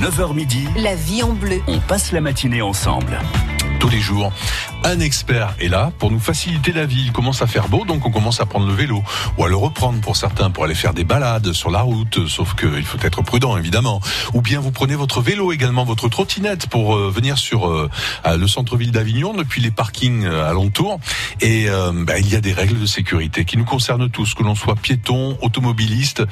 9h midi, La vie en bleu. on passe la matinée ensemble. Tous les jours. Un expert est là pour nous faciliter la vie. Il commence à faire beau, donc on commence à prendre le vélo ou à le reprendre pour certains pour aller faire des balades sur la route. Sauf qu'il faut être prudent, évidemment. Ou bien vous prenez votre vélo également, votre trottinette pour euh, venir sur euh, le centre-ville d'Avignon depuis les parkings euh, alentours. Et bah, il y a des règles de sécurité qui nous concernent tous, que l'on soit piéton, automobiliste,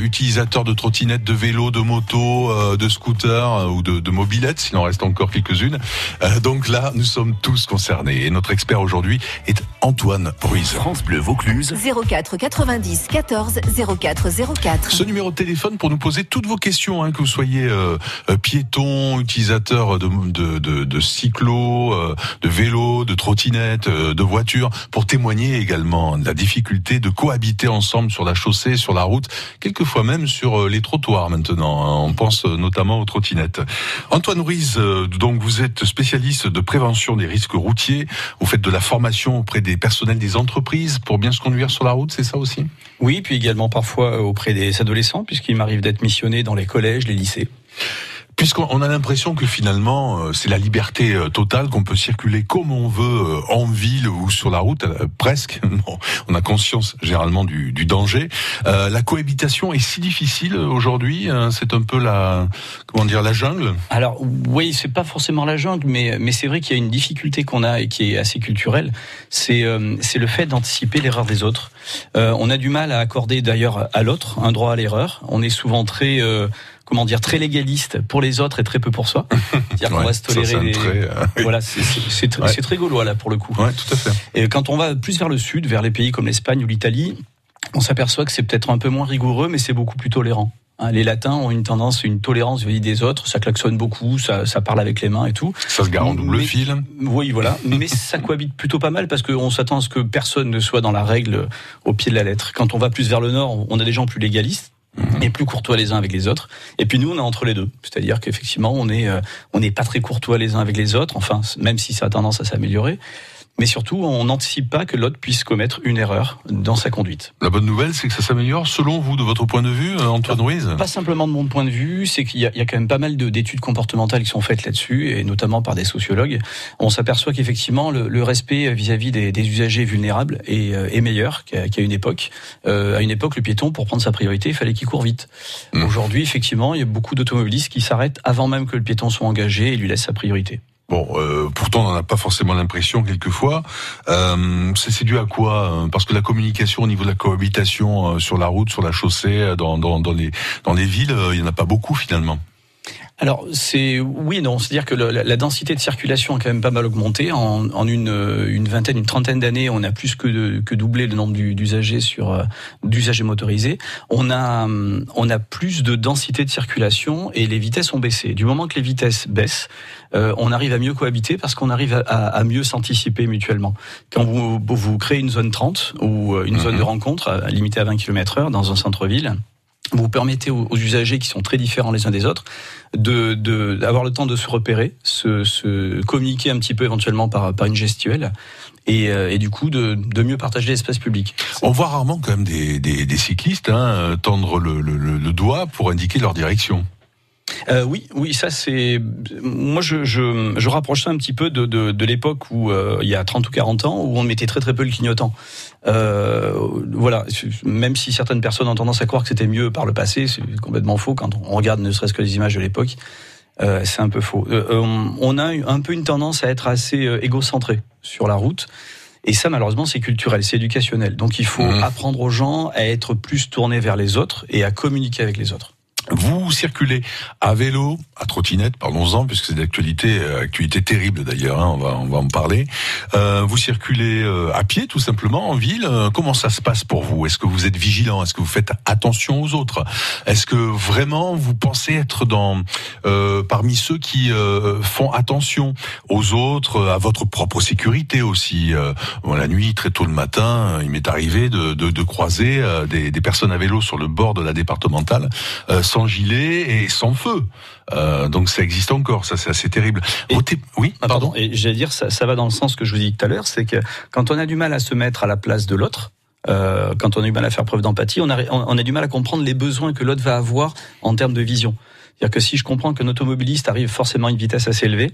utilisateur de trottinettes, de vélos, de motos, euh, de scooters euh, ou de, de mobilettes, s'il en reste encore quelques-unes. Euh, donc là, nous sommes tous concernés. Et notre expert aujourd'hui est Antoine Ruiz. France Bleu Vaucluse. 04 90 14 04 04. Ce numéro de téléphone pour nous poser toutes vos questions, hein, que vous soyez euh, euh, piéton, utilisateur de, de, de, de cyclo, euh, de vélo, de trottinette, euh, de voiture, pour témoigner également de la difficulté de cohabiter ensemble sur la chaussée, sur la route, quelquefois même sur les trottoirs maintenant. hein. On pense notamment aux trottinettes. Antoine Ruiz, euh, donc vous êtes spécialiste de prévention des risques routiers. Vous faites de la formation auprès des personnels des entreprises pour bien se conduire sur la route, c'est ça aussi? Oui, puis également parfois auprès des adolescents, puisqu'il m'arrive d'être missionné dans les collèges, les lycées. Puisqu'on on a l'impression que finalement, euh, c'est la liberté euh, totale, qu'on peut circuler comme on veut euh, en ville ou sur la route, presque. Bon, on a conscience généralement du, du danger. Euh, la cohabitation est si difficile aujourd'hui. hein, c'est un peu la, comment dire, la jungle? Alors oui, c'est pas forcément la jungle, mais mais c'est vrai qu'il y a une difficulté qu'on a et qui est assez culturelle. C'est euh, c'est le fait d'anticiper l'erreur des autres. Euh, on a du mal à accorder d'ailleurs à l'autre un droit à l'erreur. On est souvent très comment dire très légaliste pour les autres et très peu pour soi. C'est-à-dire qu'on va se tolérer. euh, oui. Voilà, c'est tr- Ouais. très gaulois là pour le coup. Ouais, tout à fait. Et quand on va plus vers le sud, vers les pays comme l'Espagne ou l'Italie, on s'aperçoit que c'est peut-être un peu moins rigoureux, mais c'est beaucoup plus tolérant. Hein, Les Latins ont une tendance, une tolérance vis-à-vis des autres. Ça klaxonne beaucoup, ça, ça parle avec les mains et tout. Ça se gare en double Mais- fil. Oui, voilà. Mais ça cohabite plutôt pas mal parce qu'on s'attend à ce que personne ne soit dans la règle au pied de la lettre. Quand on va plus vers le nord, on a des gens plus légalistes et plus courtois les uns avec les autres. Et puis nous, on est entre les deux. C'est-à-dire qu'effectivement, on est, euh, on n'est pas très courtois les uns avec les autres. Enfin, même si ça a tendance à s'améliorer. Mais surtout, on n'anticipe pas que l'autre puisse commettre une erreur dans sa conduite. La bonne nouvelle, c'est que ça s'améliore selon vous, de votre point de vue, euh, Antoine Ruiz. Pas simplement de mon point de vue, c'est qu'il y, a- il y a quand même pas mal de- d'études comportementales qui sont faites là-dessus, et notamment par des sociologues. On s'aperçoit qu'effectivement, le, le respect vis-à-vis des, des usagers vulnérables est, euh, est meilleur qu'à une époque. Euh, à une époque, le piéton, pour prendre sa priorité, il fallait qu'il court vite. Mm. Aujourd'hui, effectivement, il y a beaucoup d'automobilistes qui s'arrêtent avant même que le piéton soit engagé et lui laissent sa priorité. Bon, euh, pourtant, on n'en a pas forcément l'impression quelquefois. Euh, c'est dû à quoi euh, Parce que la communication au niveau de la cohabitation euh, sur la route, sur la chaussée, euh, dans, dans, dans les dans les villes, il y en a pas beaucoup finalement. Alors c'est oui et non, c'est-à-dire que le- la, la densité de circulation a quand même pas mal augmenté en, en une, une vingtaine, une trentaine d'années, on a plus que, de- que doublé le nombre du- d'usagers sur euh, d'usagers motorisés. On a hum, on a plus de densité de circulation et les vitesses ont baissé. Du moment que les vitesses baissent, euh, on arrive à mieux cohabiter parce qu'on arrive à, à- à mieux s'anticiper mutuellement. Quand vous, vous créez une zone 30 ou euh, une Mhm. zone de rencontre limitée à 20 km/h dans un centre-ville. Vous permettez aux, usagers qui sont très différents les uns des autres de d'avoir le temps de se repérer, se, se communiquer un petit peu éventuellement par, par une gestuelle et, euh, du coup de, de mieux partager l'espace public. On voit rarement quand même des, des, cyclistes hein, tendre le- le doigt pour indiquer leur direction. Euh, oui, oui, ça c'est. Moi, je, je, je rapproche ça un petit peu de, de, de l'époque où euh, il y a 30 ou 40 ans où on mettait très très peu le clignotant. Euh, voilà, même si certaines personnes ont tendance à croire que c'était mieux par le passé, c'est complètement faux quand on regarde ne serait-ce que les images de l'époque. C'est un peu faux. On- a un peu une tendance à être assez égocentré sur la route. Et ça, malheureusement, c'est culturel, c'est éducationnel. Donc, il faut Mhm. apprendre aux gens à être plus tournés vers les autres et à communiquer avec les autres. Vous circulez à vélo, à trottinette, parlons-en, puisque c'est d'actualité, euh, actualité terrible d'ailleurs, hein, on, va, on va en parler. Euh, vous circulez euh, à pied, tout simplement, en ville. Euh, comment ça se passe pour vous? Est-ce que vous êtes vigilant? Est-ce que vous faites attention aux autres? Est-ce que vraiment vous pensez être dans euh, parmi ceux qui font attention aux autres, à votre propre sécurité aussi? Bon, La nuit, très tôt le matin, il m'est arrivé de, de, de croiser des, des personnes à vélo sur le bord de la départementale euh, sans gilet et sans feu. Euh, donc ça existe encore, ça c'est assez terrible. Et- oui, Ah, pardon. Et j'allais dire, ça, ça va dans le sens que je vous dis tout à l'heure, c'est que quand on a du mal à se mettre à la place de l'autre, euh, quand on a du mal à faire preuve d'empathie, on a, on a du mal à comprendre les besoins que l'autre va avoir en termes de vision. C'est-à-dire que si je comprends qu'un automobiliste arrive forcément à une vitesse assez élevée,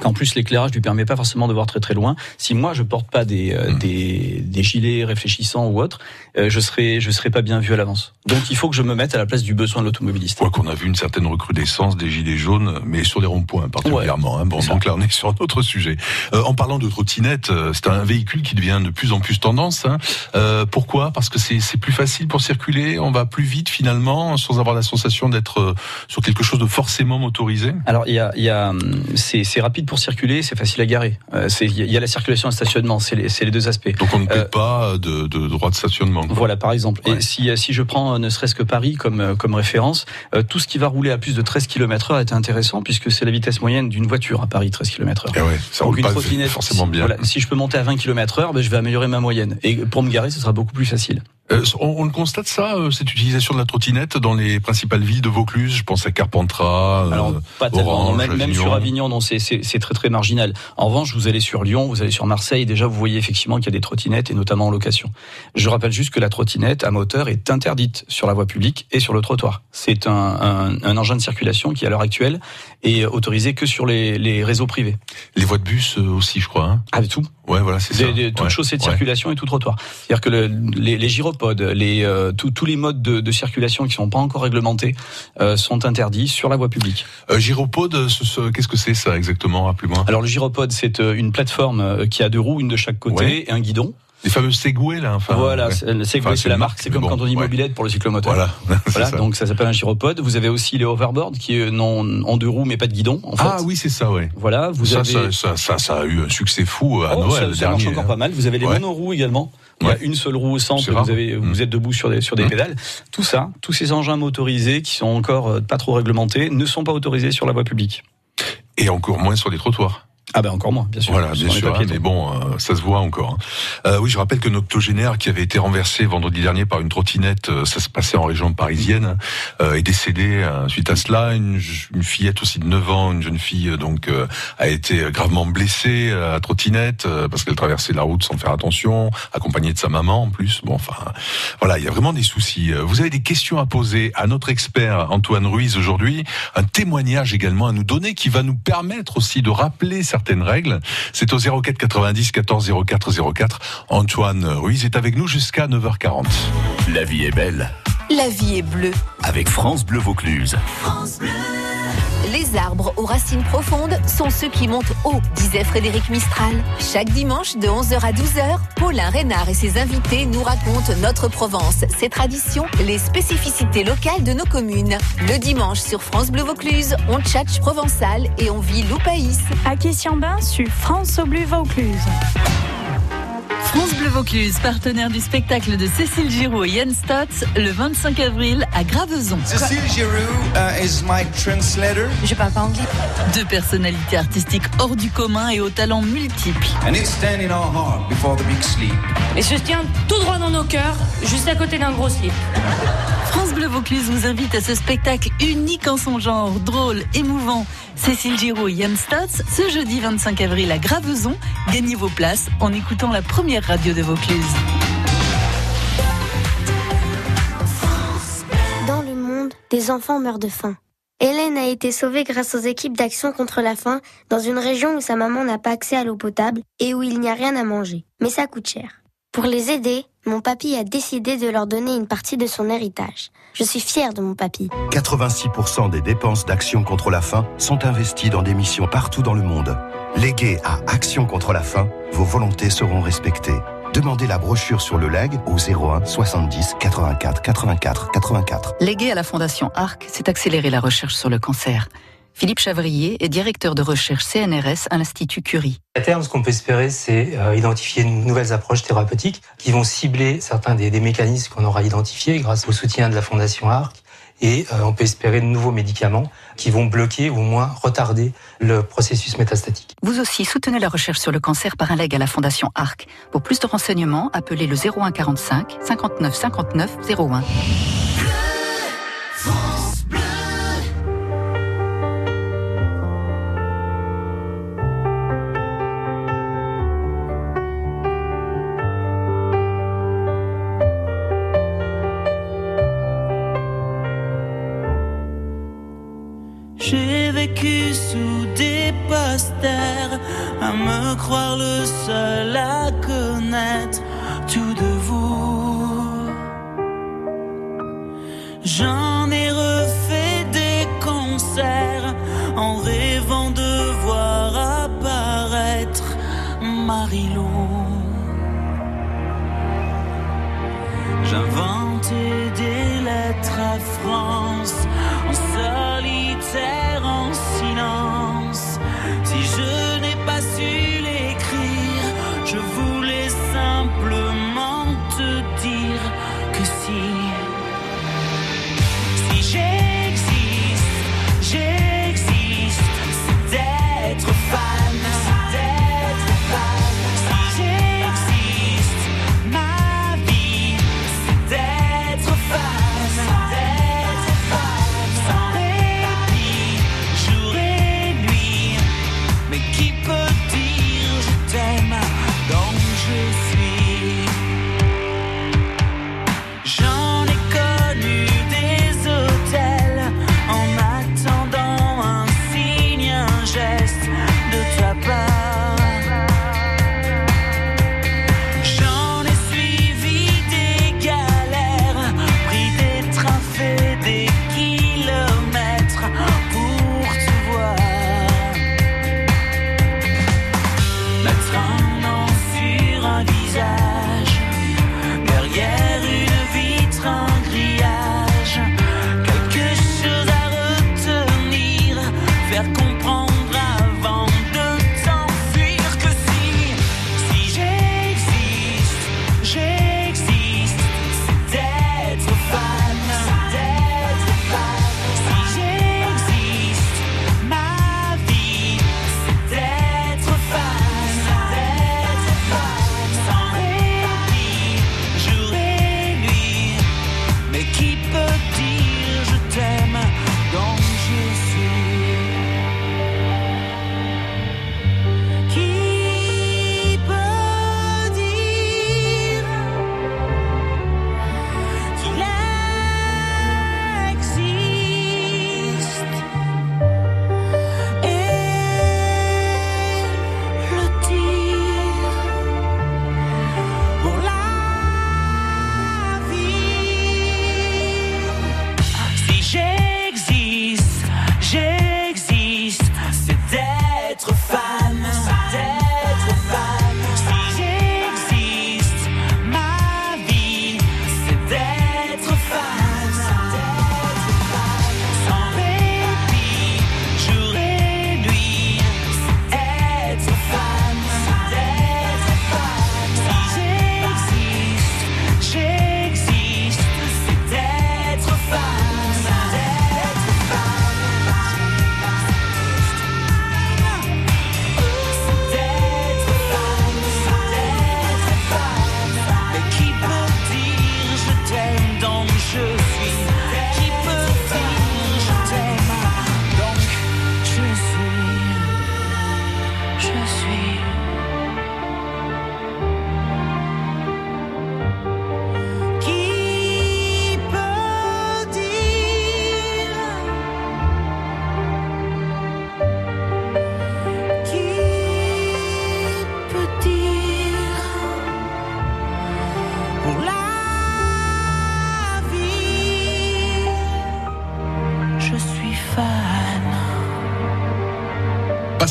qu'en plus l'éclairage lui permet pas forcément de voir très très loin. Si moi je porte pas des euh, Mhm. des, des gilets réfléchissants ou autres, euh, je serai je serai pas bien vu à l'avance. Donc il faut que je me mette à la place du besoin de l'automobiliste. Quoi qu'on a vu une certaine recrudescence des gilets jaunes, mais sur les ronds-points particulièrement. hein. Bon, donc là on est sur un autre sujet. Euh, en parlant de trottinette, euh, c'est un véhicule qui devient de plus en plus tendance. hein. Euh, pourquoi? Parce que c'est c'est plus facile pour circuler, on va plus vite finalement, sans avoir la sensation d'être euh, sur quelque chose de forcément motorisé? Alors il y a, il y a hum, c'est c'est rapide pour circuler, c'est facile à garer. Euh, il y a la circulation et le stationnement, c'est les deux aspects. Donc on ne paie Euh, pas de, de droit de stationnement. quoi. Voilà, par exemple. Ouais. Et si, euh, si je prends euh, ne serait-ce que Paris comme, euh, comme référence, euh, tout ce qui va rouler à plus de 13 km heure est intéressant puisque c'est la vitesse moyenne d'une voiture à Paris, 13 km heure. Eh ouais, ça Donc roule une pas trottinette, forcément si, bien. voilà, si je peux monter à 20 km heure, ben, je vais améliorer ma moyenne. Et pour me garer, ce sera beaucoup plus facile. Euh, on, on le constate ça, euh, cette utilisation de la trottinette dans les principales villes de Vaucluse? Je pense à Carpentras. euh, Alors, pas. Orange, même, même sur Avignon, non, c'est très très marginal. En revanche, vous allez sur Lyon, vous allez sur Marseille, déjà vous voyez effectivement qu'il y a des trottinettes et notamment en location. Je rappelle juste que la trottinette à moteur est interdite sur la voie publique et sur le trottoir. C'est un, un, un engin de circulation qui à l'heure actuelle est autorisé que sur les, les réseaux privés. les voies de bus euh, aussi, je crois. Hein. Ah, tout. Ouais, voilà, c'est ça. Toutes Ouais, chaussées de ouais. circulation et tout trottoir. C'est-à-dire que le- les, les gyropodes, les, euh, tous- tous les modes de, de circulation qui sont pas encore réglementés euh, sont interdits sur la voie publique. Euh, gyropode, ce- ce- qu'est-ce que c'est ça exactement? Rappelez-moi. Alors le gyropode, c'est euh, une plateforme euh, qui a deux roues, une de chaque côté, et un guidon. Les fameux Segway là. Enfin, voilà, ouais. le Segway, Enfin, c'est la marque. C'est comme bon, quand on dit ouais. mobilette pour le cyclomoteur. Voilà. Voilà, ça. donc ça s'appelle un gyropode. Vous avez aussi les hoverboards qui euh, n'ont en deux roues mais pas de guidon. En fait. Ah oui, c'est ça, ouais. Voilà, vous ça, avez. ça, ça, ça, a eu un succès fou à Oh, Noël ça, ça marche encore hein. pas mal. Vous avez les Ouais. monoroues également. Il y a une seule roue au centre. Vous, avez, Mm. êtes debout sur des, sur des Mm. pédales. Tout ça, tous ces engins motorisés qui sont encore euh, pas trop réglementés, ne sont pas autorisés sur la voie publique. Et encore moins sur les trottoirs. Ah ben encore moins, bien sûr. Voilà, bien sûr, papiers, hein, mais bon, euh, ça se voit encore. hein. Euh, oui, je rappelle que notre octogénaire qui avait été renversé vendredi dernier par une trottinette, euh, ça se passait en région parisienne, euh, est décédé euh, suite à cela. Une, une fillette aussi de 9 ans, une jeune fille, donc euh, a été gravement blessée à la trottinette euh, parce qu'elle traversait la route sans faire attention, accompagnée de sa maman en plus. Bon, enfin, voilà, il y a vraiment des soucis. Vous avez des questions à poser à notre expert Antoine Ruiz aujourd'hui, un témoignage également à nous donner qui va nous permettre aussi de rappeler certaines règles. C'est au 04 90 14 04 04. Antoine Ruiz est avec nous jusqu'à 9h40. La vie est belle La vie est bleue. avec France Bleu Vaucluse. Les arbres aux racines profondes sont ceux qui montent haut, disait Frédéric Mistral. Chaque dimanche de 11h à 12h, Paulin Reynard et ses invités nous racontent notre Provence, ses traditions, les spécificités locales de nos communes. Le dimanche sur France Bleu Vaucluse, on tchatche provençal et on vit loupaïs. À Bain sur France au Bleu Vaucluse. France Bleu Vaucluse, partenaire du spectacle de Cécile Giraud et Yann Stotz, le 25 avril à Graveson. Cecile Giroux uh, is my translator, Je parle pas anglais. Deux personnalités artistiques hors du commun et aux talents multiples. and it's standing in our heart before the big sleep. Et se tient tout droit dans nos cœurs, juste à côté d'un gros slip. France Bleu Vaucluse vous invite à ce spectacle unique en son genre, drôle, émouvant. Cécile Giraud et Yann Stotz, ce jeudi 25 avril à Graveson. Gagnez vos places en écoutant la première radio de Vaucluse. Dans le monde, des enfants meurent de faim. Hélène a été sauvée grâce aux équipes d'action contre la faim dans une région où sa maman n'a pas accès à l'eau potable et où il n'y a rien à manger. Mais ça coûte cher. Pour les aider, mon papy a décidé de leur donner une partie de son héritage. Je suis fière de mon papy. 86% des dépenses d'Action contre la faim sont investies dans des missions partout dans le monde. Léguées à Action contre la faim, vos volontés seront respectées. Demandez la brochure sur le leg au 01 70 84 84 84. Léguer à la Fondation ARC, c'est accélérer la recherche sur le cancer. Philippe Chavrier est directeur de recherche CNRS à l'Institut Curie. À terme, ce qu'on peut espérer, c'est euh, identifier de nouvelles approches thérapeutiques qui vont cibler certains des, des mécanismes qu'on aura identifiés grâce au soutien de la Fondation ARC. Et euh, on peut espérer de nouveaux médicaments qui vont bloquer ou au moins retarder le processus métastatique. Vous aussi soutenez la recherche sur le cancer par un leg à la Fondation ARC. Pour plus de renseignements, appelez le 01 45 59 59 01. J'ai à me croire le seul à connaître tout de vous. J'en ai refait des concerts en rêvant de voir apparaître Marilou.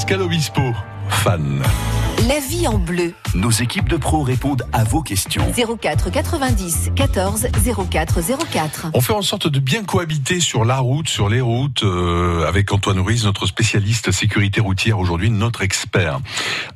Pascal Obispo, fan. La vie en bleu. Nos équipes de pros répondent à vos questions. 04 90 14 04 04. On fait en sorte de bien cohabiter sur la route, sur les routes, euh, avec Antoine Ruiz, notre spécialiste sécurité routière, aujourd'hui notre expert.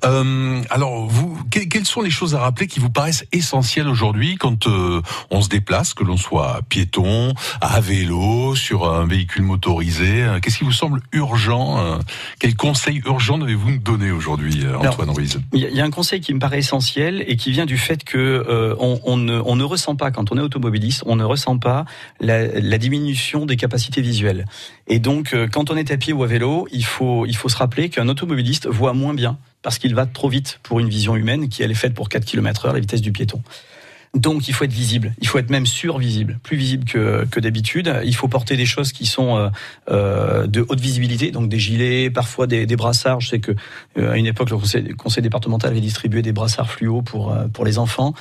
Euh, alors, vous, que- quelles sont les choses à rappeler qui vous paraissent essentielles aujourd'hui quand euh, on se déplace, que l'on soit piéton, à vélo, sur un véhicule motorisé? Euh, Qu'est-ce qui vous semble urgent euh, Quels conseils urgents devez-vous nous donner aujourd'hui, euh, Antoine Ruiz? Il y, a- il y a un conseil qui me paraît essentiel et qui vient du fait que euh, on, ne, ressent pas quand on est automobiliste, on ne ressent pas la, diminution des capacités visuelles. Et donc, euh, quand on est à pied ou à vélo, il faut, il faut se rappeler qu'un automobiliste voit moins bien parce qu'il va trop vite pour une vision humaine qui elle est faite pour 4 km heure, la vitesse du piéton. Donc il faut être visible, il faut être même survisible, plus visible que, que d'habitude. Il faut porter des choses qui sont euh, euh, de haute visibilité, donc des gilets, parfois des, brassards. Je sais que euh, à une époque le conseil, conseil départemental avait distribué des brassards fluo pour euh, pour les enfants.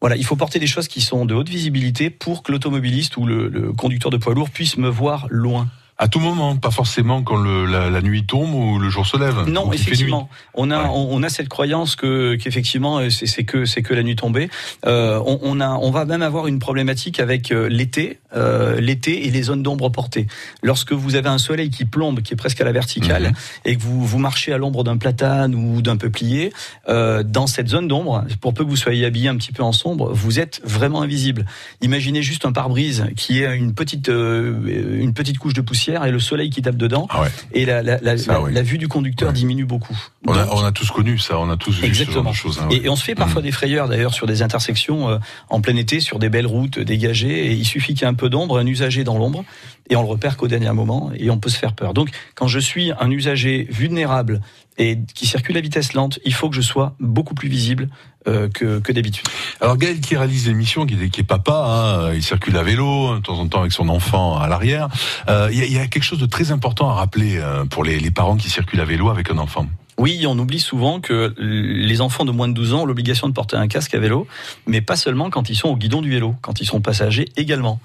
Voilà, il faut porter des choses qui sont de haute visibilité pour que l'automobiliste ou le, le conducteur de poids lourd puisse me voir loin. À tout moment, pas forcément quand le, la, la nuit tombe ou le jour se lève. Non, effectivement, on a on, on a cette croyance que qu'effectivement euh, c'est que c'est que la nuit tombée. Euh, on, on a on va même avoir une problématique avec euh, l'été, euh, l'été et les zones d'ombre portées. Lorsque vous avez un soleil qui plombe, qui est presque à la verticale, Mhm. et que vous vous marchez à l'ombre d'un platane ou d'un peuplier, euh, dans cette zone d'ombre, pour peu que vous soyez habillé un petit peu en sombre, vous êtes vraiment invisible. Imaginez juste un pare-brise qui est une petite une petite couche de poussière et le soleil qui tape dedans, Ah ouais. et la la, la, Ça, la- oui. la vue du conducteur diminue beaucoup. On a, Donc- on a tous connu ça, on a tous vu ce genre de choses. hein, et, on se fait parfois des frayeurs d'ailleurs sur des intersections euh, en plein été, sur des belles routes dégagées. Et il suffit qu'il y ait un peu d'ombre, un usager dans l'ombre, et on le repère qu'au dernier moment, et on peut se faire peur. Donc, quand je suis un usager vulnérable et qui circule à vitesse lente, il faut que je sois beaucoup plus visible euh, que, que d'habitude. Alors Gaël qui réalise l'émission, qui, est- qui est papa, hein, il circule à vélo de temps en temps avec son enfant à l'arrière. Euh, Il y, a- il y a quelque chose de très important à rappeler euh, pour les, les parents qui circulent à vélo avec un enfant. Oui, on oublie souvent que les enfants de moins de 12 ans ont l'obligation de porter un casque à vélo, mais pas seulement quand ils sont au guidon du vélo, quand ils sont passagers également.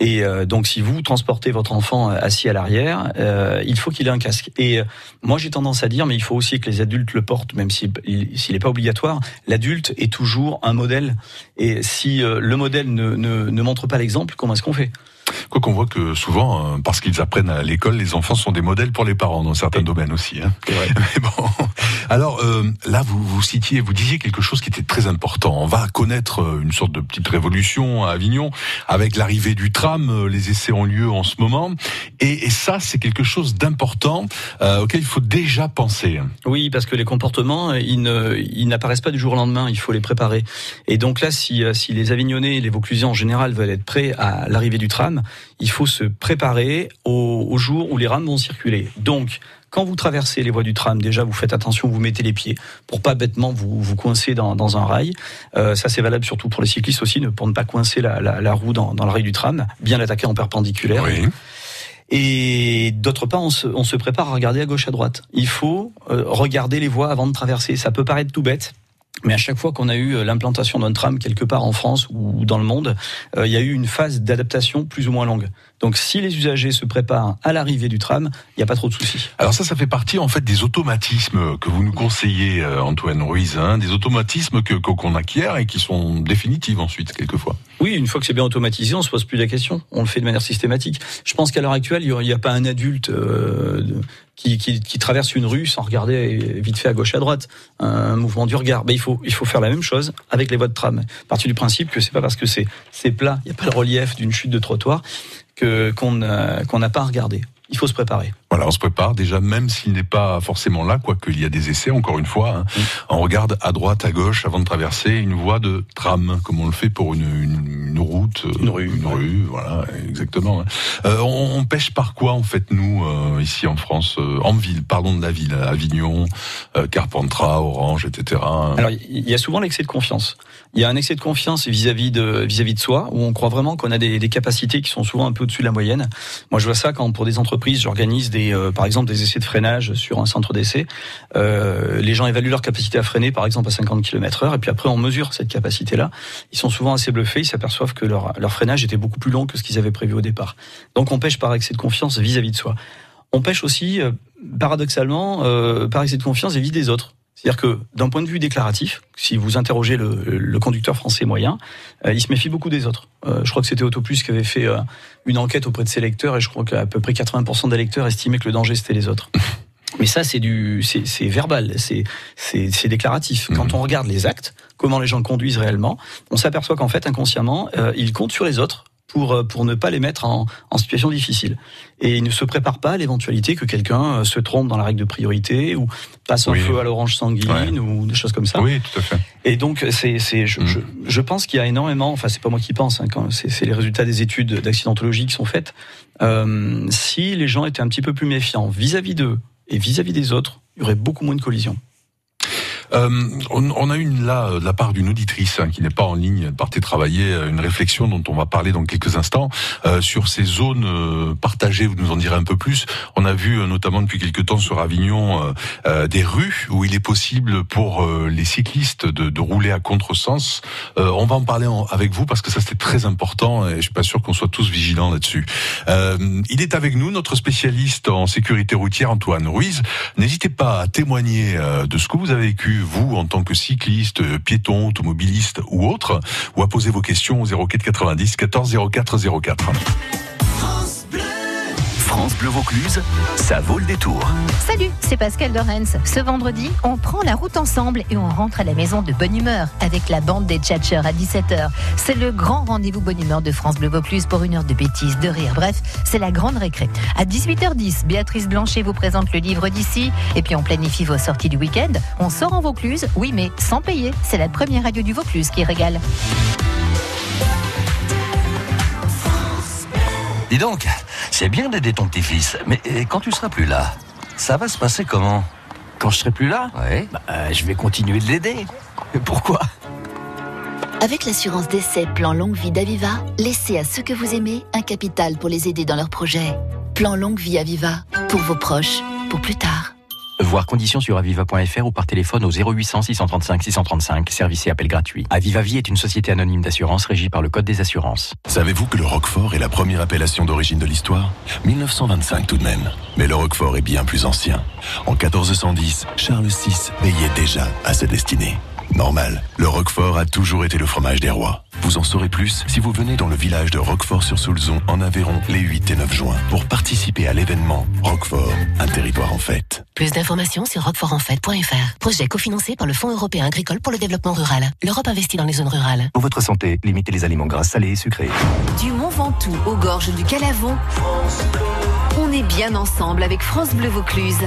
Et euh, donc, si vous transportez votre enfant euh, assis à l'arrière, euh, il faut qu'il ait un casque. Et euh, moi, j'ai tendance à dire, mais il faut aussi que les adultes le portent, même s'il il- s'il n'est pas obligatoire. L'adulte est toujours un modèle. Et si euh, le modèle ne, ne, ne montre pas l'exemple, comment est-ce qu'on fait? Quoi qu'on voit que souvent, euh, parce qu'ils apprennent à l'école, les enfants sont des modèles pour les parents dans certains domaines aussi. Hein. Mais bon, alors euh, là, vous vous citiez, vous disiez quelque chose qui était très important. On va connaître euh, une sorte de petite révolution à Avignon avec l'arrivée du tram. euh, Les essais ont lieu en ce moment, et, et ça, c'est quelque chose d'important euh, auquel il faut déjà penser. Oui, parce que les comportements, ils ne- ils n'apparaissent pas du jour au lendemain, il faut les préparer. Et donc là, si, si les Avignonnais et les Vauclusiens en général veulent être prêts à l'arrivée du tram, il faut se préparer au, au jour où les rames vont circuler. Donc, quand vous traversez les voies du tram, déjà vous faites attention, vous mettez les pieds pour pas bêtement vous, vous coincer dans, dans un rail. Euh, ça c'est valable surtout pour les cyclistes aussi, pour ne pas coincer la, la, la roue dans, dans le rail du tram, bien l'attaquer en perpendiculaire. Et d'autre part, on se, on se prépare à regarder à gauche, à droite. Il faut euh, regarder les voies avant de traverser. Ça peut paraître tout bête. Mais à chaque fois qu'on a eu euh, l'implantation d'un tram quelque part en France ou dans le monde, euh, il y a eu une phase d'adaptation plus ou moins longue. Donc si les usagers se préparent à l'arrivée du tram, il n'y a pas trop de soucis. Alors ça, ça fait partie en fait des automatismes que vous nous conseillez, euh, Antoine Ruiz, hein, des automatismes que qu'on acquiert et qui sont définitifs ensuite quelquefois. Oui, une fois que c'est bien automatisé, on se pose plus la question. On le fait de manière systématique. Je pense qu'à l'heure actuelle, il n'y a pas un adulte euh, qui, qui, qui traverse une rue sans regarder vite fait à gauche à droite. Un mouvement du regard. Ben, il faut il faut faire la même chose avec les voies de tram. Partir du principe que c'est pas parce que c'est c'est plat, il n'y a pas le relief d'une chute de trottoir que qu'on n'a n'a pas à regarder. Il faut se préparer. Voilà, on se prépare déjà, même s'il n'est pas forcément là, quoique il y a des essais, encore une fois. hein. On regarde à droite, à gauche, avant de traverser une voie de tram, comme on le fait pour une, une, une route, euh, une rue, une rue, voilà, exactement. hein. Euh, on, on pêche par quoi, en fait, nous, euh, ici en France, euh, en ville, pardon de la ville, Avignon, euh, Carpentras, Orange, etc. Alors, il y a souvent l'excès de confiance. Il y a un excès de confiance vis-à-vis de vis-à-vis de soi, où on croit vraiment qu'on a des, des capacités qui sont souvent un peu au-dessus de la moyenne. Moi, je vois ça quand pour des entreprises, j'organise des, euh, par exemple, des essais de freinage sur un centre d'essai. Euh, les gens évaluent leur capacité à freiner, par exemple, à 50 km/h, et puis après, on mesure cette capacité-là. Ils sont souvent assez bluffés, ils s'aperçoivent que leur, freinage était beaucoup plus long que ce qu'ils avaient prévu au départ. Donc, on pêche par excès de confiance vis-à-vis de soi. On pêche aussi, euh, paradoxalement, par excès de confiance vis-à-vis des autres. C'est-à-dire que d'un point de vue déclaratif, si vous interrogez le, le conducteur français moyen, euh, il se méfie beaucoup des autres. Euh, je crois que c'était Autoplus qui avait fait euh, une enquête auprès de ses lecteurs et je crois qu'à peu près 80% des lecteurs estimaient que le danger c'était les autres. Mais ça, c'est du, c'est verbal, c'est déclaratif. Quand on regarde les actes, comment les gens conduisent réellement, on s'aperçoit qu'en fait, inconsciemment, euh, ils comptent sur les autres pour euh, pour ne pas les mettre en, en situation difficile. Et ils ne se préparent pas à l'éventualité que quelqu'un euh, se trompe dans la règle de priorité ou passe un Oui. feu à l'orange sanguine ou des choses comme ça. Oui, tout à fait. Et donc, c'est, c'est, je, je, je pense qu'il y a énormément, enfin, c'est pas moi qui pense, hein, quand c'est, c'est les résultats des études d'accidentologie qui sont faites. Euh, si les gens étaient un petit peu plus méfiants vis-à-vis d'eux et vis-à-vis des autres, il y aurait beaucoup moins de collisions. Euh, on, on a une là de la part d'une auditrice hein, qui n'est pas en ligne, partait travailler, euh, une réflexion dont on va parler dans quelques instants euh, sur ces zones euh, partagées. Vous nous en direz un peu plus. On a vu euh, notamment depuis quelques temps sur Avignon euh, des rues où il est possible pour les cyclistes de, de rouler à contresens. On va en parler en- avec vous parce que ça c'est très important et je suis pas sûr qu'on soit tous vigilants là-dessus. Il est avec nous, notre spécialiste en sécurité routière, Antoine Ruiz. N'hésitez pas à témoigner de ce que vous avez vécu, vous, en tant que cycliste, piéton, automobiliste ou autre, ou à poser vos questions au 04 90 14 04 04. France Bleu Vaucluse, ça vaut le détour. Salut, c'est Pascal Lorenz. Ce vendredi, on prend la route ensemble et on rentre à la maison de bonne humeur avec la bande des tchatcheurs à 17h. C'est le grand rendez-vous bonne humeur de France Bleu Vaucluse pour une heure de bêtises, de rire. Bref, c'est la grande récré. À 18h10, Béatrice Blanchet vous présente le livre d'ici et puis on planifie vos sorties du week-end. On sort en Vaucluse, oui, mais sans payer. C'est la première radio du Vaucluse qui régale. Dis donc, c'est bien d'aider ton petit-fils, mais quand tu seras plus là, ça va se passer comment? Quand je serai plus là? Ouais. Bah, euh, je vais continuer de l'aider. Pourquoi? Avec l'assurance d'essai Plan Longue Vie d'Aviva, laissez à ceux que vous aimez un capital pour les aider dans leurs projets. Plan Longue Vie Aviva, pour vos proches, pour plus tard. Voir conditions sur aviva.fr ou par téléphone au 0800 635 635, service et appel gratuit. Aviva Vie est une société anonyme d'assurance régie par le Code des assurances. Savez-vous que le Roquefort est la première appellation d'origine de l'histoire? 1925 tout de même. Mais le Roquefort est bien plus ancien. En 1410, Charles VI veillait déjà à sa destinée. Normal, le Roquefort a toujours été le fromage des rois. Vous en saurez plus si vous venez dans le village de Roquefort-sur-Soulzon en Aveyron les 8 et 9 juin pour participer à l'événement Roquefort, un territoire en fête. Plus d'informations sur roquefortenfête.fr. Projet cofinancé par le Fonds européen agricole pour le développement rural. L'Europe investit dans les zones rurales. Pour votre santé, limitez les aliments gras, salés et sucrés. Du Mont Ventoux aux gorges du Calavon, on est bien ensemble avec France Bleu Vaucluse.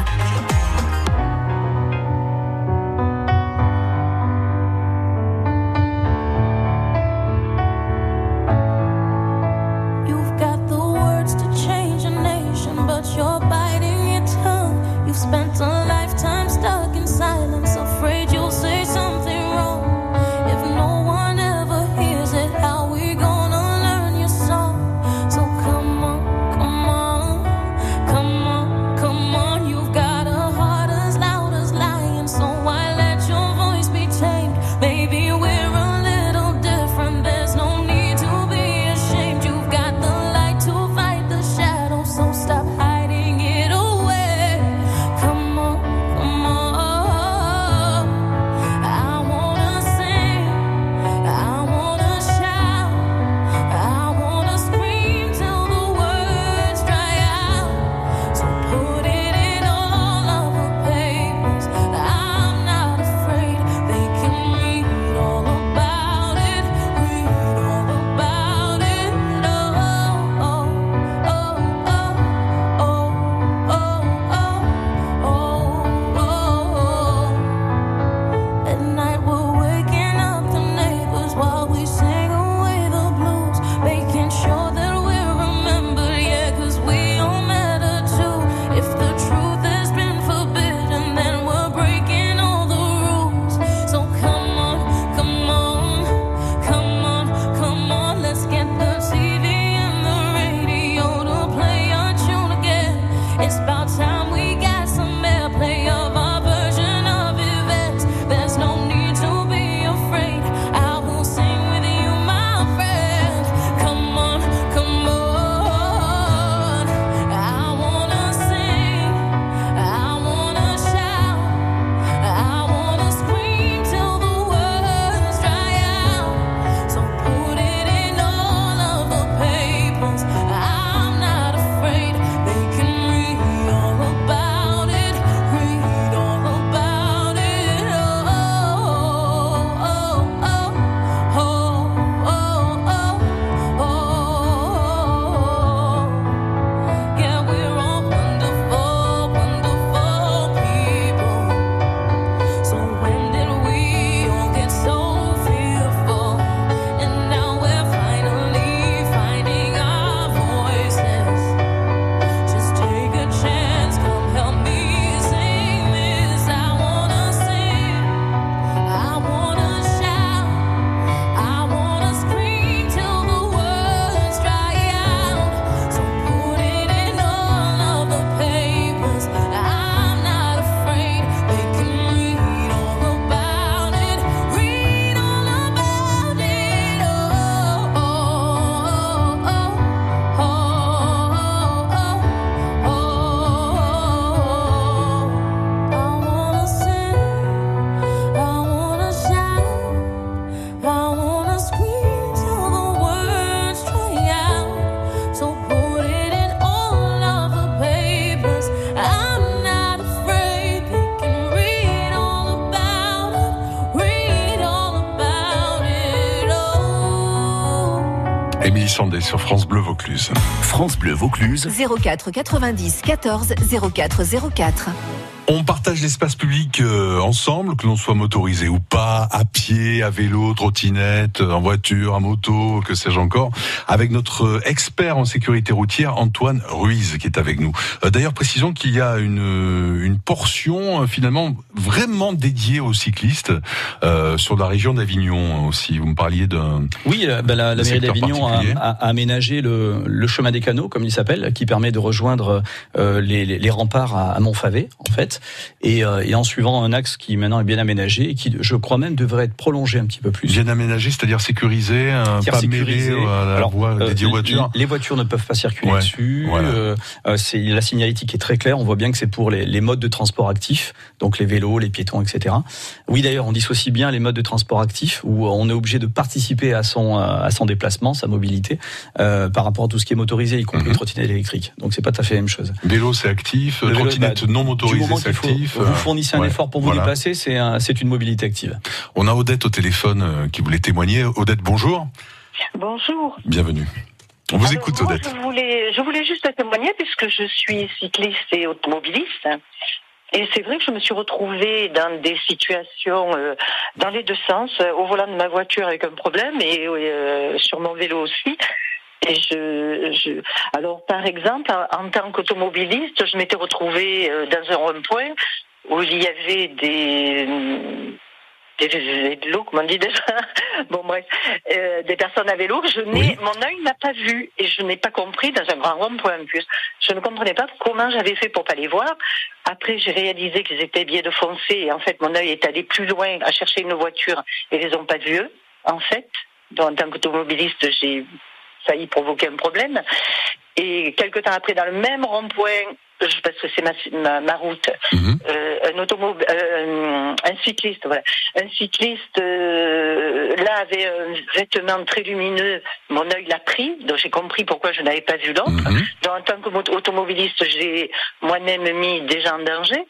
France Bleu Vaucluse. France Bleu Vaucluse. 04 90 14 04 04. On partage l'espace public euh, ensemble, que l'on soit motorisé ou pas, à pied, à vélo, trottinette, en voiture, à moto, que sais-je encore, avec notre euh, expert en sécurité routière, Antoine Ruiz, qui est avec nous. Euh, D'ailleurs, précisons qu'il y a une, euh, une portion euh, finalement vraiment dédiée aux cyclistes euh, sur la région d'Avignon aussi. Vous me parliez d'un... Oui, la, bah, la- la mairie d'Avignon a, aménagé le, le chemin des canaux, comme il s'appelle, qui permet de rejoindre euh, les, les- les remparts à, à Montfavet, en fait, et, euh, et en suivant un axe qui maintenant est bien aménagé et qui, je crois même, devrait être prolongé un petit peu plus. Bien aménagé, c'est-à-dire sécurisé, euh, pas sécurisé. mêlé à la Alors, voie euh, dédiée aux voitures. Les voitures ne peuvent pas circuler Ouais, dessus. voilà. euh, euh, c'est la signalétique est très claire. On voit bien que c'est pour les, les modes de transport actifs, donc les vélos, les piétons, etc. Oui, d'ailleurs, on dissocie bien les modes de transport actifs où on est obligé de participer à son euh, à son déplacement, sa mobilité, euh, par rapport à tout ce qui est motorisé, y compris les trottinettes électriques. Donc c'est pas tout à fait la même chose. Vélo, c'est actif. Trottinette bah, non motorisée, faut-. Vous fournissez un Ouais, effort pour vous voilà. déplacer, c'est un- c'est une mobilité active. On a Odette au téléphone euh, qui voulait témoigner. Odette, bonjour. Bonjour. Bienvenue. On vous Alors, écoute, moi, Odette. Je voulais, je voulais juste témoigner puisque je suis cycliste et automobiliste. Et c'est vrai que je me suis retrouvée dans des situations euh, dans les deux sens, euh, au volant de ma voiture avec un problème et euh, sur mon vélo aussi. Et je, je, alors par exemple, en, tant qu'automobiliste, je m'étais retrouvée euh, dans un rond-point où il y avait des des vélos, comment on dit déjà Bon bref, euh, des personnes à vélo. Je n'ai, mon œil n'a pas vu et je n'ai pas compris dans un grand rond-point en plus. Je ne comprenais pas comment j'avais fait pour pas les voir. Après, j'ai réalisé qu'ils étaient bien de foncer et en fait, mon œil est allé plus loin à chercher une voiture et ils les ont pas vus. eux, En fait, donc, en tant qu'automobiliste, j'ai failli provoquer un problème. Et quelque temps après, dans le même rond-point, parce que c'est ma, ma, ma route, euh, un euh, un cycliste, voilà, un cycliste euh, là avait un vêtement très lumineux. Mon œil l'a pris, donc j'ai compris pourquoi je n'avais pas vu l'autre. Donc en tant qu'automobiliste, j'ai moi-même mis des gens en danger.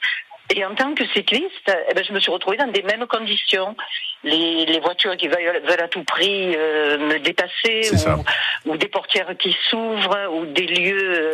Et en tant que cycliste, eh ben, je me suis retrouvée dans des mêmes conditions. Les, les voitures qui veulent, veulent à tout prix euh, me dépasser, ou, ou des portières qui s'ouvrent, ou des lieux euh,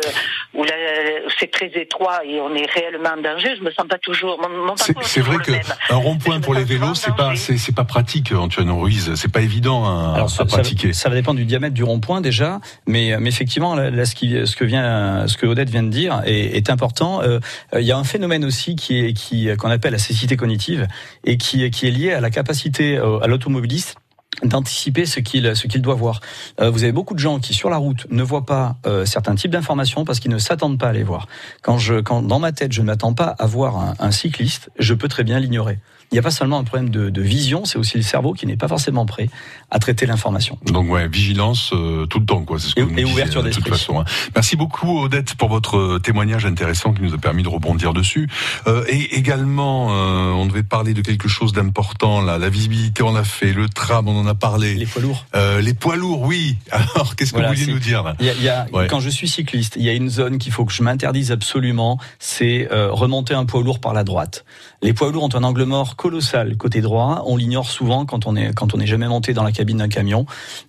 où, où c'est très étroit et on est réellement en danger. Je me sens pas toujours. C'est vrai toujours que le même. un rond-point pour les vélos, c'est pas, c'est pas pratique, Antoine Ruiz. C'est pas évident à, Alors, à ça, ça- pratiquer. ça va dépendre du diamètre du rond-point déjà, mais, mais effectivement, là, là, ce, qui, ce que vient, ce que Odette vient de dire est, est important. Euh, Il y a un phénomène aussi qui est qui qu'on appelle la cécité cognitive et qui, qui est lié à la capacité euh, à l'automobiliste d'anticiper ce qu'il ce qu'il doit voir. Euh, vous avez beaucoup de gens qui sur la route ne voient pas euh, certains types d'informations parce qu'ils ne s'attendent pas à les voir. Quand je quand dans ma tête je ne m'attends pas à voir un, un cycliste, je peux très bien l'ignorer. Il n'y a pas seulement un problème de, de vision, c'est aussi le cerveau qui n'est pas forcément prêt à traiter l'information. Donc ouais, vigilance euh, tout le temps, quoi. C'est ce que Et- vous nous et disiez, ouverture de toute façon. hein. Merci beaucoup, Odette, pour votre euh, témoignage intéressant qui nous a permis de rebondir dessus. Euh, et également, euh, on devait parler de quelque chose d'important. Là, la visibilité, on a fait. Le tram, on en a parlé. Les poids lourds. Les poids lourds, oui. Alors, qu'est-ce que Voilà, vous vouliez nous dire là il y a, il y a- Ouais. Quand je suis cycliste, il y a une zone qu'il faut que je m'interdise absolument, c'est remonter un poids lourd par la droite. Les poids lourds ont un angle mort colossal côté droit. On l'ignore souvent quand on est quand on n'est jamais monté dans la cabine d'un camion.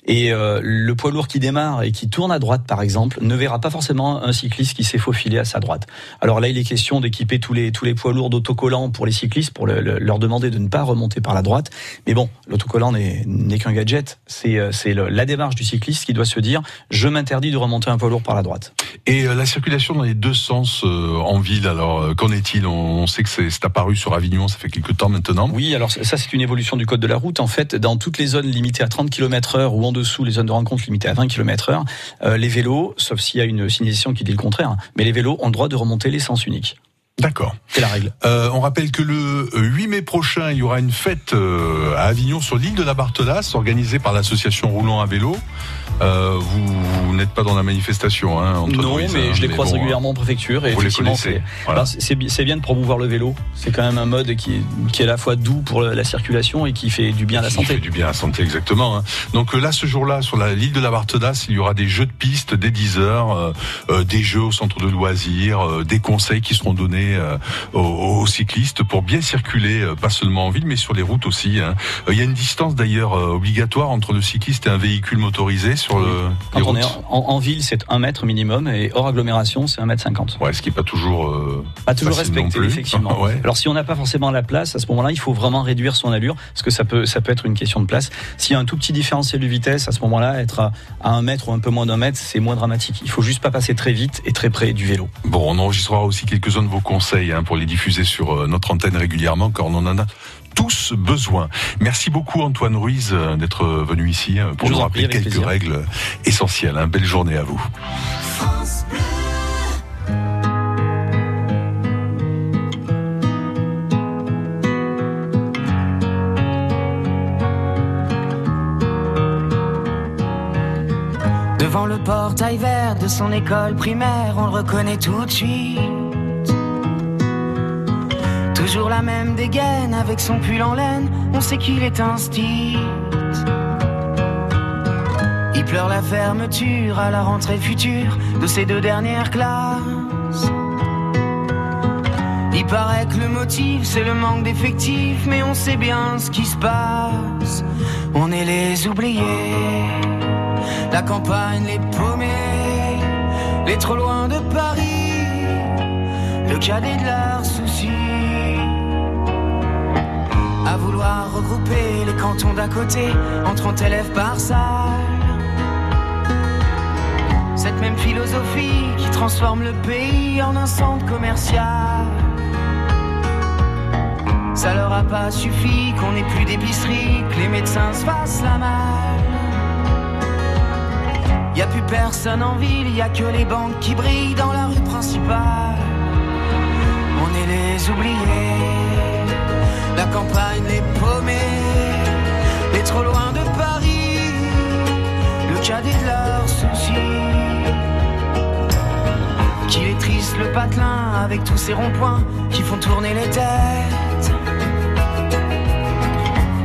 Et euh, le poids lourd qui démarre et qui tourne à droite, par exemple, ne verra pas forcément un cycliste qui s'est faufilé à sa droite. Alors là, il est question d'équiper tous les tous les poids lourds d'autocollants pour les cyclistes, pour le- le- leur demander de ne pas remonter par la droite. Mais bon, l'autocollant n'est qu'un gadget. C'est euh, c'est la démarche du cycliste qui doit se dire je m'interdis de remonter un poids lourd par la droite. Et euh, la circulation dans les deux sens en ville, alors qu'en est-il? On, on sait que c'est apparu sur Avignon, ça fait quelques temps maintenant. Oui, alors ça c'est une évolution du code de la route. En fait, dans toutes les zones limitées à 30 km heure ou en dessous, les zones de rencontre limitées à 20 km heure, euh, les vélos, sauf s'il y a une signalisation qui dit le contraire, mais les vélos ont le droit de remonter les sens uniques. D'accord. C'est la règle. Euh, on rappelle que le 8 mai prochain, il y aura une fête euh, à Avignon sur l'île de la Barthelasse, organisée par l'association Roulant à vélo. Euh, vous, vous n'êtes pas dans la manifestation, hein, Antoine Non, Ruiz, mais hein, je les croise bon, régulièrement en préfecture. Et vous les effectivement, connaissez, c'est voilà. ben, bien de promouvoir le vélo. C'est quand même un mode qui est, qui est à la fois doux pour la circulation et qui fait du bien à la Qui santé. fait du bien à la santé, exactement. hein. Donc euh, là, ce jour-là, sur l'île de la Barthelasse, il y aura des jeux de piste dès 10 heures, euh, euh, des jeux au centre de loisirs, euh, des conseils qui seront donnés euh, aux, aux cyclistes pour bien circuler, euh, pas seulement en ville, mais sur les routes aussi. hein. Il y a une distance d'ailleurs euh, obligatoire entre le cycliste et un véhicule motorisé sur le, les Quand on est en, en ville, c'est un mètre minimum et hors agglomération, c'est un mètre cinquante. Ouais, ce qui est pas toujours euh, Pas toujours respecté, effectivement. Ouais. Alors si on n'a pas forcément la place, à ce moment-là, il faut vraiment réduire son allure, parce que ça peut, ça peut être une question de place. S'il y a un tout petit différentiel de vitesse, à ce moment-là, être à, à un mètre ou un peu moins d'un mètre, c'est moins dramatique. Il faut juste pas passer très vite et très près du vélo. Bon, on enregistrera aussi quelques-uns de vos conseils hein, pour les diffuser sur euh, notre antenne régulièrement, car on en a tous besoin. Merci beaucoup Antoine Ruiz euh, d'être venu ici euh, pour Je nous rappeler quelques plaisir. règles essentielles. hein. Belle journée à vous. Devant le portail vert de son école primaire, on le reconnaît tout de suite. Toujours la même dégaine avec son pull en laine, on sait qu'il est style. Il pleure la fermeture à la rentrée future de ses deux dernières classes. Il paraît que le motif c'est le manque d'effectifs, mais on sait bien ce qui se passe. On est les oubliés, la campagne les paumés, les trop loin de Paris, le cadet de leurs cantons d'à côté en 30 élèves par salle. Cette même philosophie qui transforme le pays en un centre commercial. Ça leur a pas suffi qu'on ait plus d'épicerie, que les médecins se fassent la malle. Y a plus personne en ville, y a que les banques qui brillent dans la rue principale. On est les oubliés, la campagne les paumés, les trop loin de Paris, le cadet de leurs soucis. Qu'il est triste le patelin avec tous ces ronds-points qui font tourner les têtes.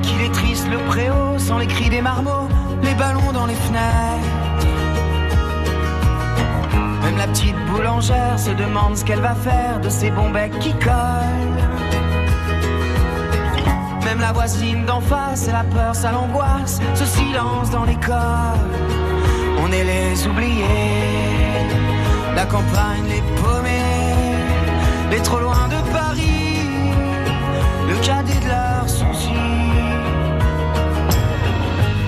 Qu'il est triste le préau sans les cris des marmots, les ballons dans les fenêtres. Même la petite boulangère se demande ce qu'elle va faire de ces bons becs qui collent. La voisine d'en face, et la peur, ça l'angoisse, ce silence dans l'école. On est les oubliés, la campagne les paumés, les trop loin de Paris, le cadet de leurs soucis.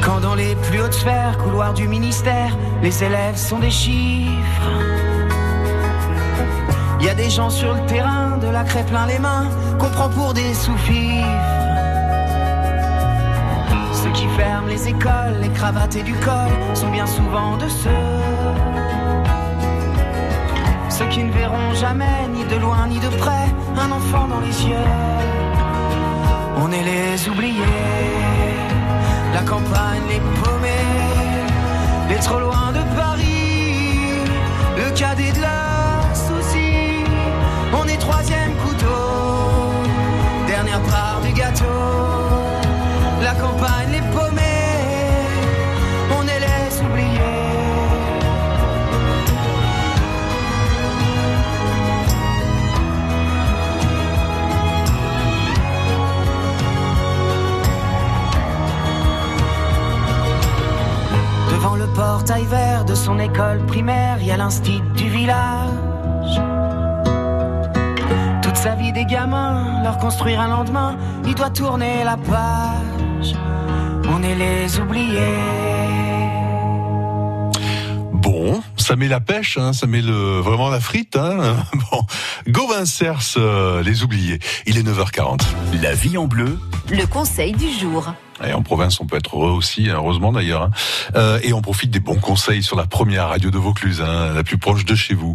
Quand dans les plus hautes sphères, couloirs du ministère, les élèves sont des chiffres. Y a des gens sur le terrain, de la craie plein les mains, qu'on prend pour des sous-fifres. Ceux qui ferment les écoles, les cravates et du col sont bien souvent de ceux. Ceux qui ne verront jamais, ni de loin ni de près, un enfant dans les yeux. On est les oubliés, la campagne les paumés, les trop loin de Paris, le cadet de leurs campagne les paumés, on les oubliés. Devant le portail vert de son école primaire, il y a l'instit du village. Toute sa vie des gamins, leur construire un lendemain, il doit tourner la page. On est les oubliés. Bon, ça met la pêche, hein, ça met le, vraiment la frite. Hein. Bon, Gauvin Cers, euh, les oubliés. Il est 9h40. La vie en bleu, Le conseil du jour. Et en province, on peut être heureux aussi, heureusement d'ailleurs. hein. Euh, et on profite des bons conseils sur la première radio de Vaucluse, hein, la plus proche de chez vous.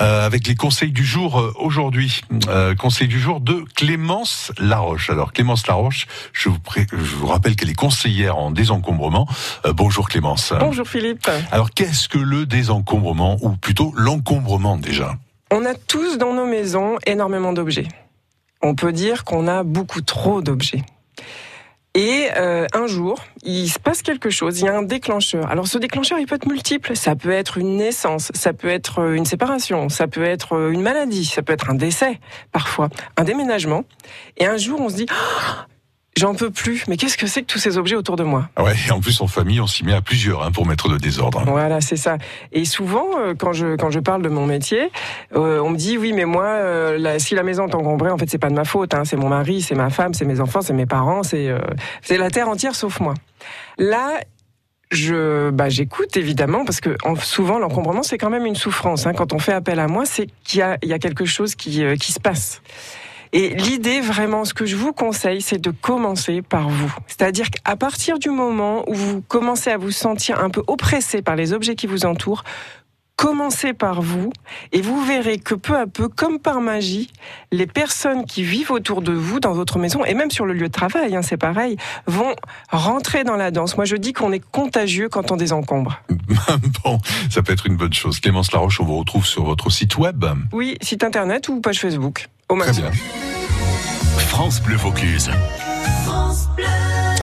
Euh, avec les conseils du jour euh, aujourd'hui. Euh, conseil du jour de Clémence Laroche. Alors Clémence Laroche, je vous, pré- je vous rappelle qu'elle est conseillère en désencombrement. Euh, bonjour Clémence. Bonjour Philippe. Alors qu'est-ce que le désencombrement, ou plutôt l'encombrement déjà? On a tous dans nos maisons énormément d'objets. On peut dire qu'on a beaucoup trop d'objets. Et euh, un jour, il se passe quelque chose, il y a un déclencheur. Alors ce déclencheur, il peut être multiple. Ça peut être une naissance, ça peut être euh, une séparation, ça peut être euh, une maladie, ça peut être un décès parfois, un déménagement. Et un jour, on se dit, Ah, j'en peux plus. Mais qu'est-ce que c'est que tous ces objets autour de moi? Ah Ouais, et en plus en famille, on s'y met à plusieurs hein, pour mettre le désordre. hein. Voilà, c'est ça. Et souvent, euh, quand je quand je parle de mon métier, euh, on me dit oui, mais moi, euh, la- si la maison est encombrée, en fait, c'est pas de ma faute. Hein, c'est mon mari, c'est ma femme, c'est mes enfants, c'est mes parents, c'est euh, c'est la terre entière sauf moi. Là. Je, bah, j'écoute évidemment parce que en- souvent l'encombrement c'est quand même une souffrance. Hein. Quand on fait appel à moi, c'est qu'il y a, il y a quelque chose qui, euh, qui se passe. Et l'idée vraiment, ce que je vous conseille, c'est de commencer par vous. C'est-à-dire qu'à partir du moment où vous commencez à vous sentir un peu oppressé par les objets qui vous entourent, commencez par vous et vous verrez que peu à peu, comme par magie, les personnes qui vivent autour de vous dans votre maison et même sur le lieu de travail, hein, c'est pareil, vont rentrer dans la danse. Moi, je dis qu'on est contagieux quand on désencombre. bon, ça peut être une bonne chose. Clémence Laroche, on vous retrouve sur votre site web. Oui, site internet ou page Facebook. Au Très maximum. bien. France Bleu Vaucluse. France Bleu.